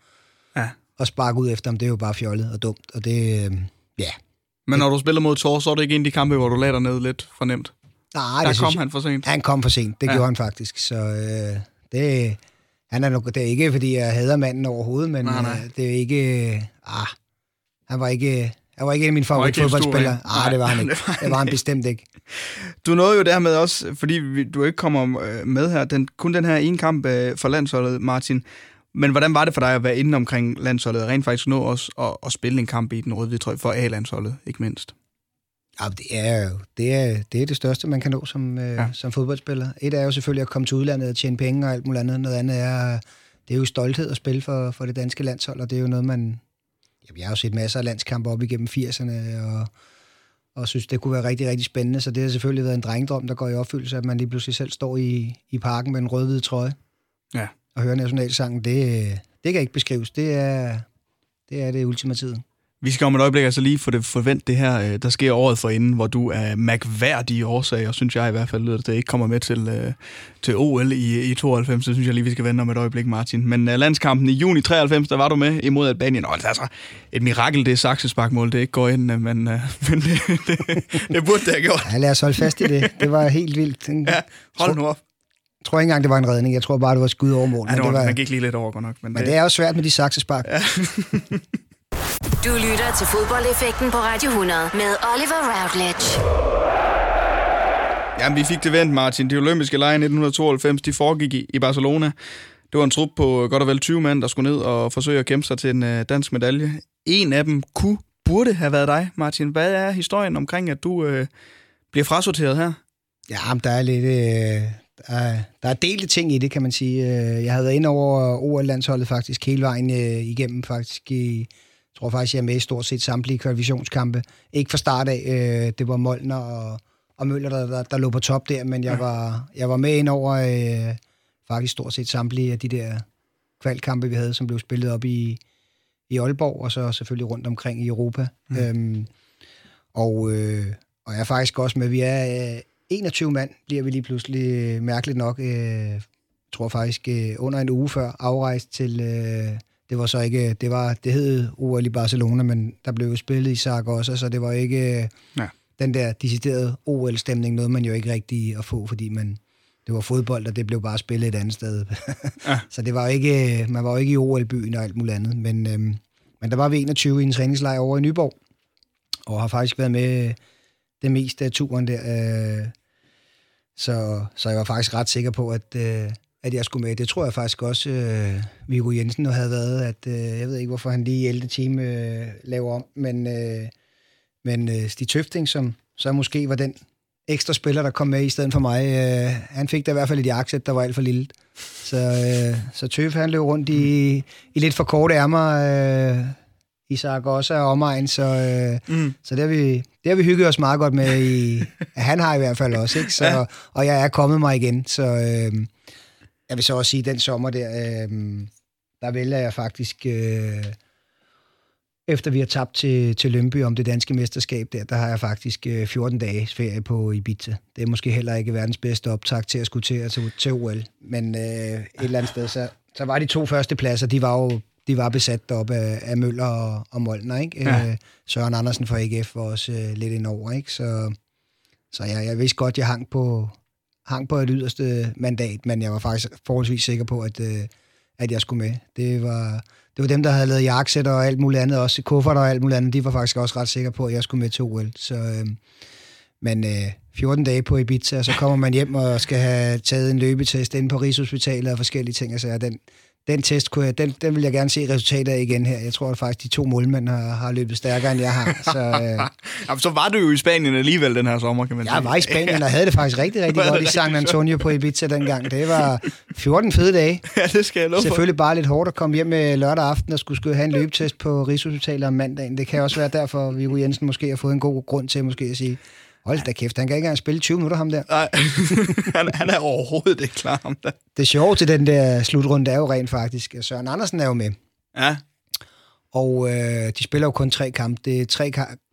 ja. at sparke ud efter ham. Det er jo bare fjollet og dumt, og det, øh, ja. Men når du spiller mod Thor, så er det ikke en af de kampe, hvor du lader ned lidt fornemt? Nej, Der det kom jeg, han for sent? Han kom for sent, det ja. gjorde han faktisk, så øh, det, han er nok, det er ikke, fordi jeg hader manden overhovedet, men nej, nej. Øh, det er ikke, øh, ah, han var ikke, han var ikke en af mine favoritfodboldspillere. Nej, det var han ikke. det var han bestemt ikke. Du nåede jo dermed også, fordi du ikke kommer øh, med her, den, kun den her ene kamp øh, for landsholdet, Martin. Men hvordan var det for dig at være inde omkring landsholdet, og rent faktisk nå også at, at spille en kamp i den røde trøje for A-landsholdet, ikke mindst? Ja, det er jo det, er, det, er det største, man kan nå som, øh, ja. som fodboldspiller. Et er jo selvfølgelig at komme til udlandet og tjene penge og alt muligt andet. Noget andet er, det er jo stolthed at spille for, for det danske landshold, og det er jo noget, man, jeg har jo set masser af landskampe op igennem 80'erne, og, og synes, det kunne være rigtig, rigtig spændende. Så det har selvfølgelig været en drengdrøm, der går i opfyldelse, at man lige pludselig selv står i, i parken med en rød-hvid trøje. Ja. Og hører nationalsangen, det, det kan ikke beskrives. Det er det, er det ultimative. Vi skal om et øjeblik altså lige få det forvent det her, øh, der sker året for inden, hvor du er mærkværdige årsager, synes jeg i hvert fald, at det ikke kommer med til, øh, til OL i, i 92, så synes jeg lige, vi skal vente om et øjeblik, Martin. Men uh, landskampen i juni 93, der var du med imod Albanien. Og altså, et mirakel, det er saksesparkmål, det ikke går ind, men, men det, det, det, burde det have gjort. Ja, lad os holde fast i det. Det var helt vildt. Ja, hold nu op. Jeg tror ikke engang, det var en redning. Jeg tror bare, det var skud over mål. Ja, det var, men det var, man gik lige lidt over godt nok. Men, men det, det er jo svært med de saksespark. Ja. Du lytter til fodboldeffekten på Radio 100 med Oliver Routledge. Jamen, vi fik det vendt, Martin. De olympiske lege 1992, de foregik i Barcelona. Det var en trup på godt og vel 20 mand, der skulle ned og forsøge at kæmpe sig til en øh, dansk medalje. En af dem kunne, burde have været dig, Martin. Hvad er historien omkring, at du øh, bliver frasorteret her? Ja, der er lidt... Øh, der, er, der er delte ting i det, kan man sige. Øh, jeg havde været inde over OL-landsholdet faktisk hele vejen øh, igennem faktisk i jeg tror faktisk, jeg er med i stort set samtlige kvalifikationskampe. Ikke fra start af. Øh, det var Molner og, og Møller, der, der, der lå på top der, men jeg, ja. var, jeg var med ind over øh, faktisk stort set samtlige af de der kvalkampe, vi havde, som blev spillet op i, i Aalborg, og så selvfølgelig rundt omkring i Europa. Mm. Øhm, og, øh, og jeg er faktisk også med, vi er øh, 21 mand, bliver vi lige pludselig øh, mærkeligt nok. Øh, tror faktisk øh, under en uge før afrejst til... Øh, det var så ikke, det var, det hed OL i Barcelona, men der blev jo spillet i Zaragoza, så det var ikke ja. den der deciderede OL-stemning, noget man jo ikke rigtig at få, fordi man, det var fodbold, og det blev bare spillet et andet sted. Ja. så det var ikke, man var jo ikke i OL-byen og alt muligt andet, men, øhm, men der var vi 21 i en træningslejr over i Nyborg, og har faktisk været med det meste af turen der. Øh, så, så jeg var faktisk ret sikker på, at, øh, at jeg skulle med. Det tror jeg faktisk også, øh, Viggo Jensen havde været, at øh, jeg ved ikke, hvorfor han lige i 11. time øh, laver om, men, øh, men øh, Stig Tøfting, som så måske var den ekstra spiller, der kom med i stedet for mig, øh, han fik da i hvert fald et jakkesæt, der var alt for lille. Så, øh, så Tøf, han løb rundt i, i lidt for korte ærmer øh, i Zaragoza og omegn, så, øh, mm. så det, har vi, det har vi hygget os meget godt med. I, han har i hvert fald også, ikke? Så, og jeg er kommet mig igen, så... Øh, jeg vil så også sige, den sommer der, øh, der vælger jeg faktisk øh, efter vi har tabt til, til Lønby om det danske mesterskab der, der har jeg faktisk øh, 14 dages ferie på Ibiza. Det er måske heller ikke verdens bedste optag til at skulle til, til, til OL. Men øh, et eller andet sted, så, så var de to første pladser, de var jo de var besat op af, af Møller og, og Molner, ikke? Ja. Øh, Søren Andersen fra AGF var også øh, lidt indover, ikke? Så, så jeg, jeg vidste godt, jeg hang på, hang på et yderste mandat, men jeg var faktisk forholdsvis sikker på, at, øh, at jeg skulle med. Det var, det var dem, der havde lavet jakkesætter og alt muligt andet, også kuffert og alt muligt andet, de var faktisk også ret sikre på, at jeg skulle med til OL. Så, øh, men øh, 14 dage på Ibiza, og så kommer man hjem og skal have taget en løbetest inde på Rigshospitalet og forskellige ting, altså den, den test, kunne jeg, den, den vil jeg gerne se resultatet af igen her. Jeg tror at faktisk, de to målmænd har, har løbet stærkere, end jeg har. Så, øh, Jamen, så var du jo i Spanien alligevel den her sommer, kan man jeg sige. var i Spanien og havde det faktisk rigtig, rigtig godt i San Antonio på Ibiza dengang. Det var 14 fede dage. ja, det skal jeg love for. Selvfølgelig bare lidt hårdt at komme hjem med lørdag aften og skulle, skulle have en løbetest på Rigshospitalet om mandagen. Det kan også være derfor, at Viggo Jensen måske har fået en god grund til måske at sige, Hold da kæft, han kan ikke engang spille 20 minutter, ham der. Nej, han, han er overhovedet ikke klar om det. Det sjove til den der slutrunde er jo rent faktisk, at Søren Andersen er jo med. Ja. Og øh, de spiller jo kun tre kampe. Det er tre,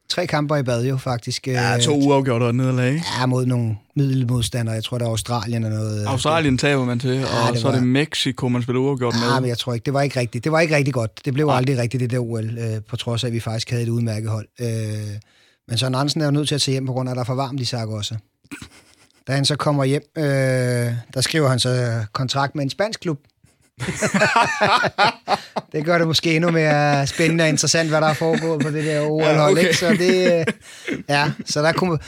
tre kamper i bad jo faktisk. Ja, to uafgjort og nederlag, ikke? Ja, mod nogle middelmodstandere. Jeg tror, det er Australien og noget. Australien taber man til, ja, og så var... er det Mexico, man spiller uafgjort ja, med. Ja, men jeg tror ikke, det var ikke rigtigt. Det var ikke rigtig godt. Det blev ja. aldrig rigtigt, det der OL, øh, på trods af, at vi faktisk havde et udmærket hold. Øh, men Søren Andersen er jo nødt til at tage hjem, på grund af, at der er for varmt i Saragossa. Da han så kommer hjem, øh, der skriver han så kontrakt med en spansk klub. det gør det måske endnu mere spændende og interessant, hvad der er foregået på det der OL-hold. Ja, okay. Så, det, øh, ja, så der, kunne,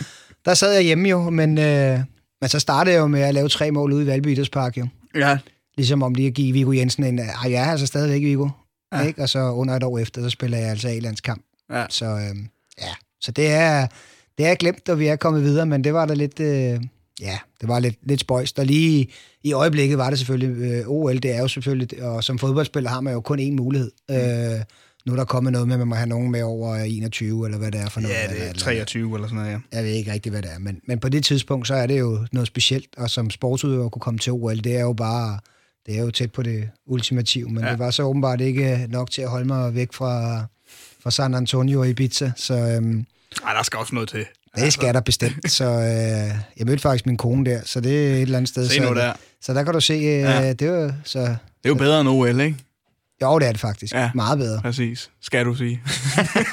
der sad jeg hjemme jo, men, øh, men så startede jeg jo med at lave tre mål ude i Valby Idrætspark jo. Ja. Ligesom om lige at give Viggo Jensen en, ah, jeg er altså stadigvæk Viggo. Ja. Ikke? Og så under et år efter, så spiller jeg altså A-landskamp. Ja. Så øh, ja, så det er, det er glemt, og vi er kommet videre, men det var da lidt, øh, ja, det var lidt, lidt spøjst. Og lige i øjeblikket var det selvfølgelig, øh, OL, det er jo selvfølgelig, og som fodboldspiller har man jo kun én mulighed. Mm. Øh, nu er der kommet noget med, at man må have nogen med over 21, eller hvad det er for noget. Ja, det er 23 eller sådan noget, ja. Jeg ved ikke rigtig, hvad det er, men, men på det tidspunkt, så er det jo noget specielt, og som sportsudøver kunne komme til OL, det er jo bare, det er jo tæt på det ultimative, men ja. det var så åbenbart ikke nok til at holde mig væk fra, fra San Antonio og Ibiza, så... Øhm, ej, der skal også noget til. Det skal der bestemt. Så øh, jeg mødte faktisk min kone der, så det er et eller andet sted. Se så, der. Så der kan du se, øh, ja. det, var, så, det er jo bedre end OL, ikke? Jo, det er det faktisk. Ja, Meget bedre. Præcis. Skal du sige.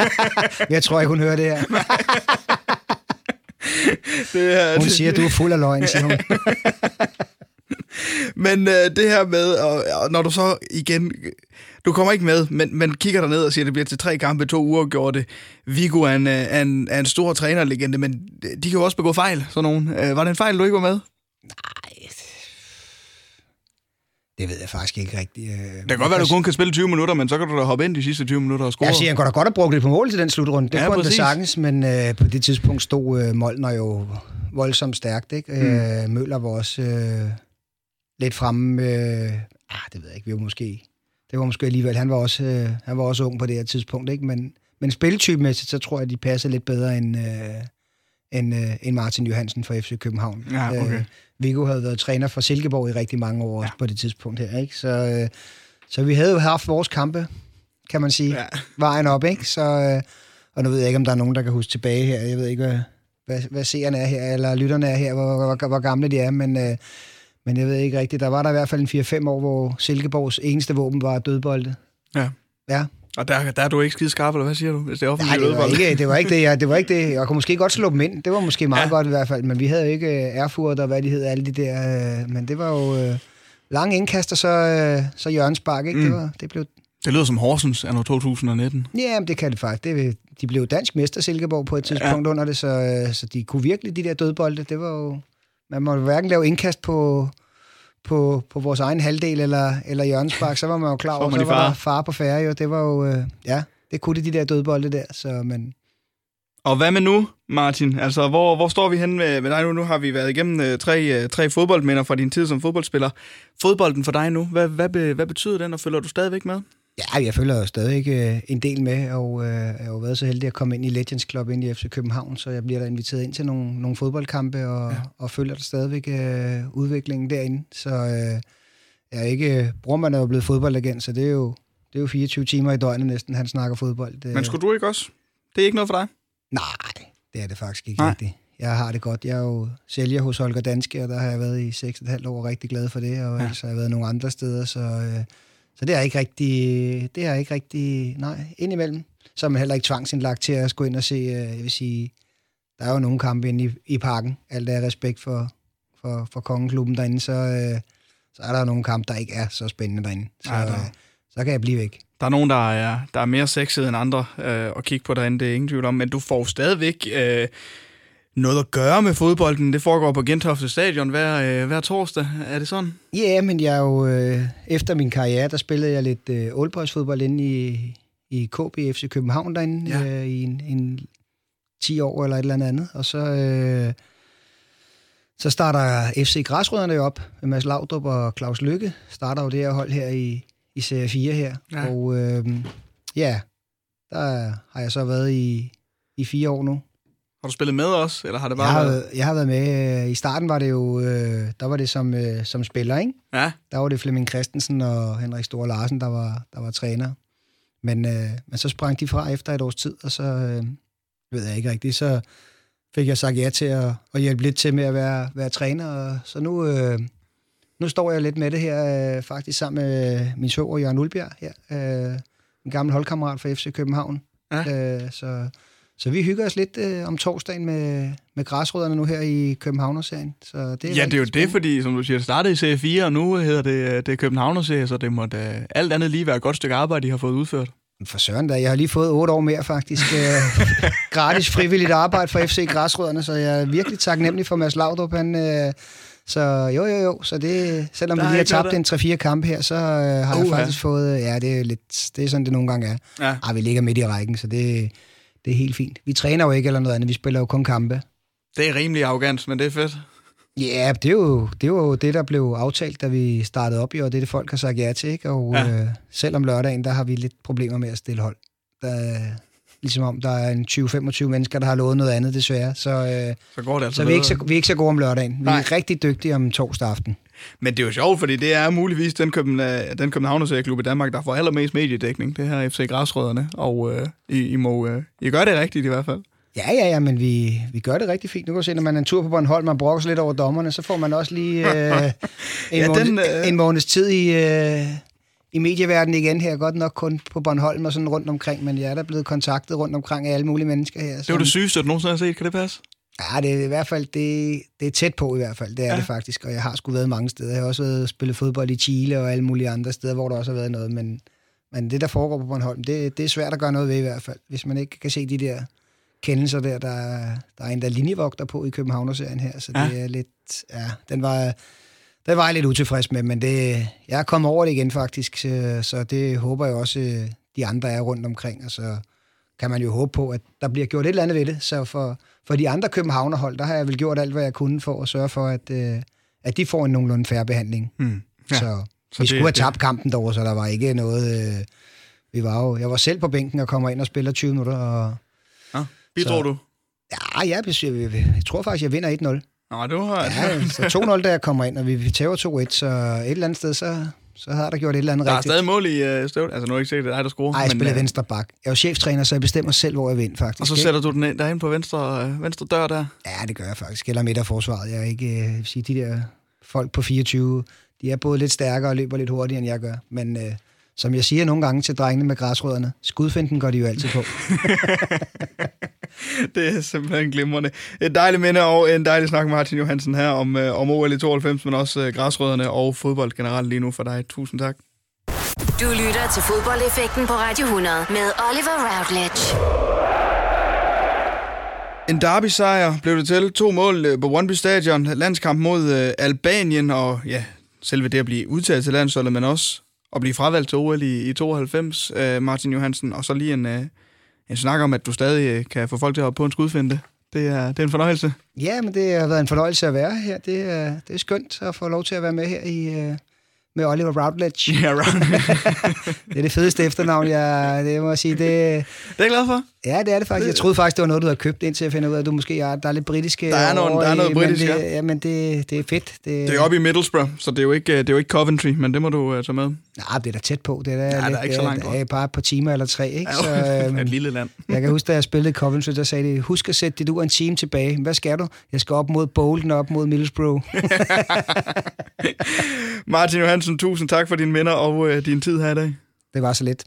jeg tror ikke, hun hører det her. det er, hun siger, at du er fuld af løgn, siger hun. Men øh, det her med, og, og når du så igen, du kommer ikke med, men, men kigger der ned og siger, at det bliver til tre kampe, to uger gjort det. Viggo er en, er en, er en stor trænerlegende, men de kan jo også begå fejl, sådan nogen. Øh, var det en fejl, du ikke var med? Nej, det ved jeg faktisk ikke rigtigt. Øh, det kan godt være, at du kun kan spille 20 minutter, men så kan du da hoppe ind de sidste 20 minutter og score. Jeg siger, han kunne da godt have brugt det på mål til den slutrunde. Det ja, kunne han da sagtens, men øh, på det tidspunkt stod øh, Molner jo voldsomt stærkt. Ikke? Mm. Øh, Møller var også øh, lidt fremme. Øh, ah, det ved jeg ikke, vi var måske... Det var måske alligevel... Han var også, øh, han var også ung på det her tidspunkt, ikke? Men, men spiltypemæssigt, så tror jeg, de passer lidt bedre end, øh, end, øh, end Martin Johansen fra FC København. Ja, okay. øh, Viggo havde været træner for Silkeborg i rigtig mange år ja. på det tidspunkt her, ikke? Så, øh, så vi havde jo haft vores kampe, kan man sige, ja. vejen op, ikke? Så, øh, og nu ved jeg ikke, om der er nogen, der kan huske tilbage her. Jeg ved ikke, hvad, hvad, hvad seerne er her, eller lytterne er her, hvor, hvor, hvor, hvor gamle de er, men... Øh, men jeg ved ikke rigtigt. Der var der i hvert fald en 4-5 år, hvor Silkeborgs eneste våben var dødbolde. Ja. Ja. Og der, der er du ikke skide skarp, eller hvad siger du? Hvis det er Nej, det var, ikke, det var ikke det. Jeg, det var ikke det. Jeg kunne måske godt slå dem ind. Det var måske meget ja. godt i hvert fald. Men vi havde jo ikke uh, Erfurt og hvad de hed, alle de der. Uh, men det var jo uh, lang indkast og så, uh, så Jørgens Spark, ikke? Mm. Det, var, det blev... Det lyder som Horsens anno 2019. Ja, men det kan det faktisk. Det, de blev dansk mester Silkeborg på et tidspunkt ja. under det, så, uh, så de kunne virkelig de der dødbolde. Det var jo... Man må hverken lave indkast på på, på vores egen halvdel eller, eller hjørnespark, så var man jo klar over, så, så var der far på færre jo. Det var jo, øh, ja, det kunne det de der dødbolde der, så men... Og hvad med nu, Martin? Altså, hvor, hvor står vi henne med, med dig nu? Nu har vi været igennem øh, tre, øh, tre fodboldminder fra din tid som fodboldspiller. Fodbolden for dig nu, hvad, hvad, hvad betyder den, og følger du stadigvæk med? Ja, jeg følger jo stadig øh, en del med, og øh, jeg har jo været så heldig at komme ind i Legends Club ind i FC København, så jeg bliver da inviteret ind til nogle, nogle fodboldkampe, og, ja. og følger der stadigvæk øh, udviklingen derinde. Så øh, jeg er ikke, brormand er jo blevet fodboldagent, så det er jo det er jo 24 timer i døgnet næsten, han snakker fodbold. Men skulle du ikke også? Det er ikke noget for dig? Nej, det er det faktisk ikke Nej. rigtigt. Jeg har det godt. Jeg er jo sælger hos Holger Danske, og der har jeg været i 6,5 år rigtig glad for det, og ja. ellers har jeg været nogle andre steder, så, øh, så det er ikke rigtig, det er ikke rigtig, nej, indimellem. Så er man heller ikke tvangsindlagt til at gå ind og se, øh, jeg vil sige, der er jo nogle kampe inde i, i parken, alt er respekt for, for, for kongeklubben derinde, så, øh, så er der nogle kampe, der ikke er så spændende derinde. Så, ja, der... øh, så kan jeg blive væk. Der er nogen, der er, der er mere sexet end andre øh, at kigge på derinde, det er ingen tvivl om, men du får stadigvæk øh, noget at gøre med fodbolden. Det foregår på Gentofte Stadion hver, øh, hver torsdag. Er det sådan? Ja, yeah, men jeg er jo, øh, efter min karriere, der spillede jeg lidt øh, oldboys fodbold inde i, i KBFC København derinde ja. øh, i en, en 10 år eller et eller andet. Og så, øh, så starter FC Græsrødderne jo op med Mads Laudrup og Claus Lykke. Starter jo det her hold her i, i serie 4 her. Ja. Og øh, ja, der har jeg så været i, i fire år nu. Har du spillet med os, eller har det bare jeg har, været... Jeg har været med. Øh, I starten var det jo, øh, der var det som, øh, som spiller, ikke? Ja. Der var det Flemming Christensen og Henrik Store Larsen, der var, der var træner. Men, øh, men så sprang de fra efter et års tid, og så øh, ved jeg ikke rigtigt, så fik jeg sagt ja til at, at hjælpe lidt til med at være, være træner. Og så nu, øh, nu står jeg lidt med det her, øh, faktisk sammen med min svoger Jørgen Ulbjerg her, øh, en gammel holdkammerat fra FC København. Ja. Øh, så, så vi hygger os lidt øh, om torsdagen med, med græsrødderne nu her i Københavner-serien. Så det er ja, det er jo spændende. det, fordi som du siger, det startede i serie 4, og nu hedder det, øh, det er Københavner-serie, så det må da alt andet lige være et godt stykke arbejde, de har fået udført. For søren da, jeg har lige fået otte år mere faktisk. Øh, gratis frivilligt arbejde for FC Græsrødderne, så jeg er virkelig taknemmelig for Mads Laudrup. Han, øh, så jo, jo, jo. Så det, selvom vi lige har tabt en 3-4 kampe her, så øh, har uh, jeg faktisk ja. fået... Ja, det er, lidt, det er sådan, det nogle gange er. Ja. Ej, vi ligger midt i rækken, så det, det er helt fint. Vi træner jo ikke eller noget andet, vi spiller jo kun kampe. Det er rimelig arrogant, men det er fedt. Ja, det er, jo, det er jo det, der blev aftalt, da vi startede op, jo, og det er det, folk har sagt ja til. Ikke? Og ja. øh, selv om lørdagen, der har vi lidt problemer med at stille hold. Der, ligesom om der er en 20-25 mennesker, der har lovet noget andet, desværre. Så, øh, så går det altså så vi, er ikke så, vi er ikke så gode om lørdagen. Nej. Vi er rigtig dygtige om torsdag aften. Men det er jo sjovt, fordi det er muligvis den, København, den Københavnerserieklub i Danmark, der får allermest mediedækning. Det her FC Græsrødderne. Og øh, I, I, må, øh, I gør det rigtigt i hvert fald. Ja, ja, ja, men vi, vi gør det rigtig fint. Nu kan du se, når man er en tur på Bornholm, man brokker sig lidt over dommerne, så får man også lige øh, en, ja, måned, den, øh... en måneds tid i, øh, i medieverdenen igen her. Godt nok kun på Bornholm og sådan rundt omkring, men jeg er da blevet kontaktet rundt omkring af alle mulige mennesker her. Det var det sygeste, du nogensinde har set. Kan det passe? Ja, det er i hvert fald det, det er tæt på i hvert fald. Det er ja. det faktisk, og jeg har sgu været mange steder. Jeg har også været spillet fodbold i Chile og alle mulige andre steder, hvor der også har været noget, men, men det, der foregår på Bornholm, det, det er svært at gøre noget ved i hvert fald, hvis man ikke kan se de der kendelser der. Der, der er en der linjevogter på i Københavner-serien her, så det ja. er lidt... Ja, den var, den var jeg lidt utilfreds med, men det, jeg er kommet over det igen faktisk, så, så det håber jeg også, de andre er rundt omkring, og så kan man jo håbe på, at der bliver gjort et eller andet ved det. Så for, for de andre Københavnerhold, der har jeg vel gjort alt, hvad jeg kunne for at sørge for, at, øh, at de får en nogenlunde færre behandling. Mm. Ja. Så, så vi det, skulle have tabt kampen derovre, så der var ikke noget... Øh, vi var jo, jeg var selv på bænken og kommer ind og spiller 20 minutter, og Bidrog du? Ja, jeg, jeg, jeg tror faktisk, jeg vinder 1-0. Nå, du har... Ja, så 2-0, da jeg kommer ind, og vi tager 2-1, så et eller andet sted, så, så har der gjort et eller andet rigtigt. Der er stadig mål i uh, støvlet. Altså, nu har jeg ikke set det, dig, der scorer. Nej, jeg spiller men, venstre bak. Jeg er jo cheftræner, så jeg bestemmer selv, hvor jeg vinder, faktisk. Og så ikke? sætter du den ind, derinde på venstre, øh, venstre dør der? Ja, det gør jeg faktisk. Eller midt af forsvaret. Jeg er ikke... Vil sige, de der folk på 24, de er både lidt stærkere og løber lidt hurtigere, end jeg gør. Men øh, som jeg siger nogle gange til drengene med græsrødderne, skudfinden går de jo altid på. det er simpelthen glimrende. Et dejligt minde og en dejlig snak med Martin Johansen her om, øh, om OL i 92, men også øh, græsrødderne og fodbold generelt lige nu for dig. Tusind tak. Du lytter til fodboldeffekten på Radio 100 med Oliver Routledge. En derby-sejr blev det til. To mål øh, på Brøndby Stadion. Landskamp mod øh, Albanien, og ja, selve det at blive udtaget til landsholdet, men også at blive fravalgt til OL i, i 92, øh, Martin Johansen. Og så lige en, øh, en snak om, at du stadig øh, kan få folk til at hoppe på en skudfinde. Det er, det er en fornøjelse. Ja, men det har været en fornøjelse at være her. Det er, det er skønt at få lov til at være med her i, øh, med Oliver Routledge. Ja, det er det fedeste efternavn, jeg, det må jeg sige. Det, det er jeg glad for. Ja, det er det faktisk. Jeg troede faktisk, det var noget, du havde købt, indtil jeg finder ud af, at du måske er, der er lidt britiske Der er noget, der er noget britisk, ja. det, ja. men det, det er fedt. Det er oppe i Middlesbrough, så det er jo ikke, det er jo ikke Coventry, men det må du uh, tage med. Nej, det er da tæt på. Det er, da ja, lidt, der er ikke så langt det er bare et par timer eller tre. Ikke? Ja, så, øhm, et lille land. jeg kan huske, da jeg spillede Coventry, der sagde de, husk at sætte dit ur en time tilbage. Hvad skal du? Jeg skal op mod Bolton og op mod Middlesbrough. Martin Johansen, tusind tak for dine minder og øh, din tid her i dag. Det var så lidt.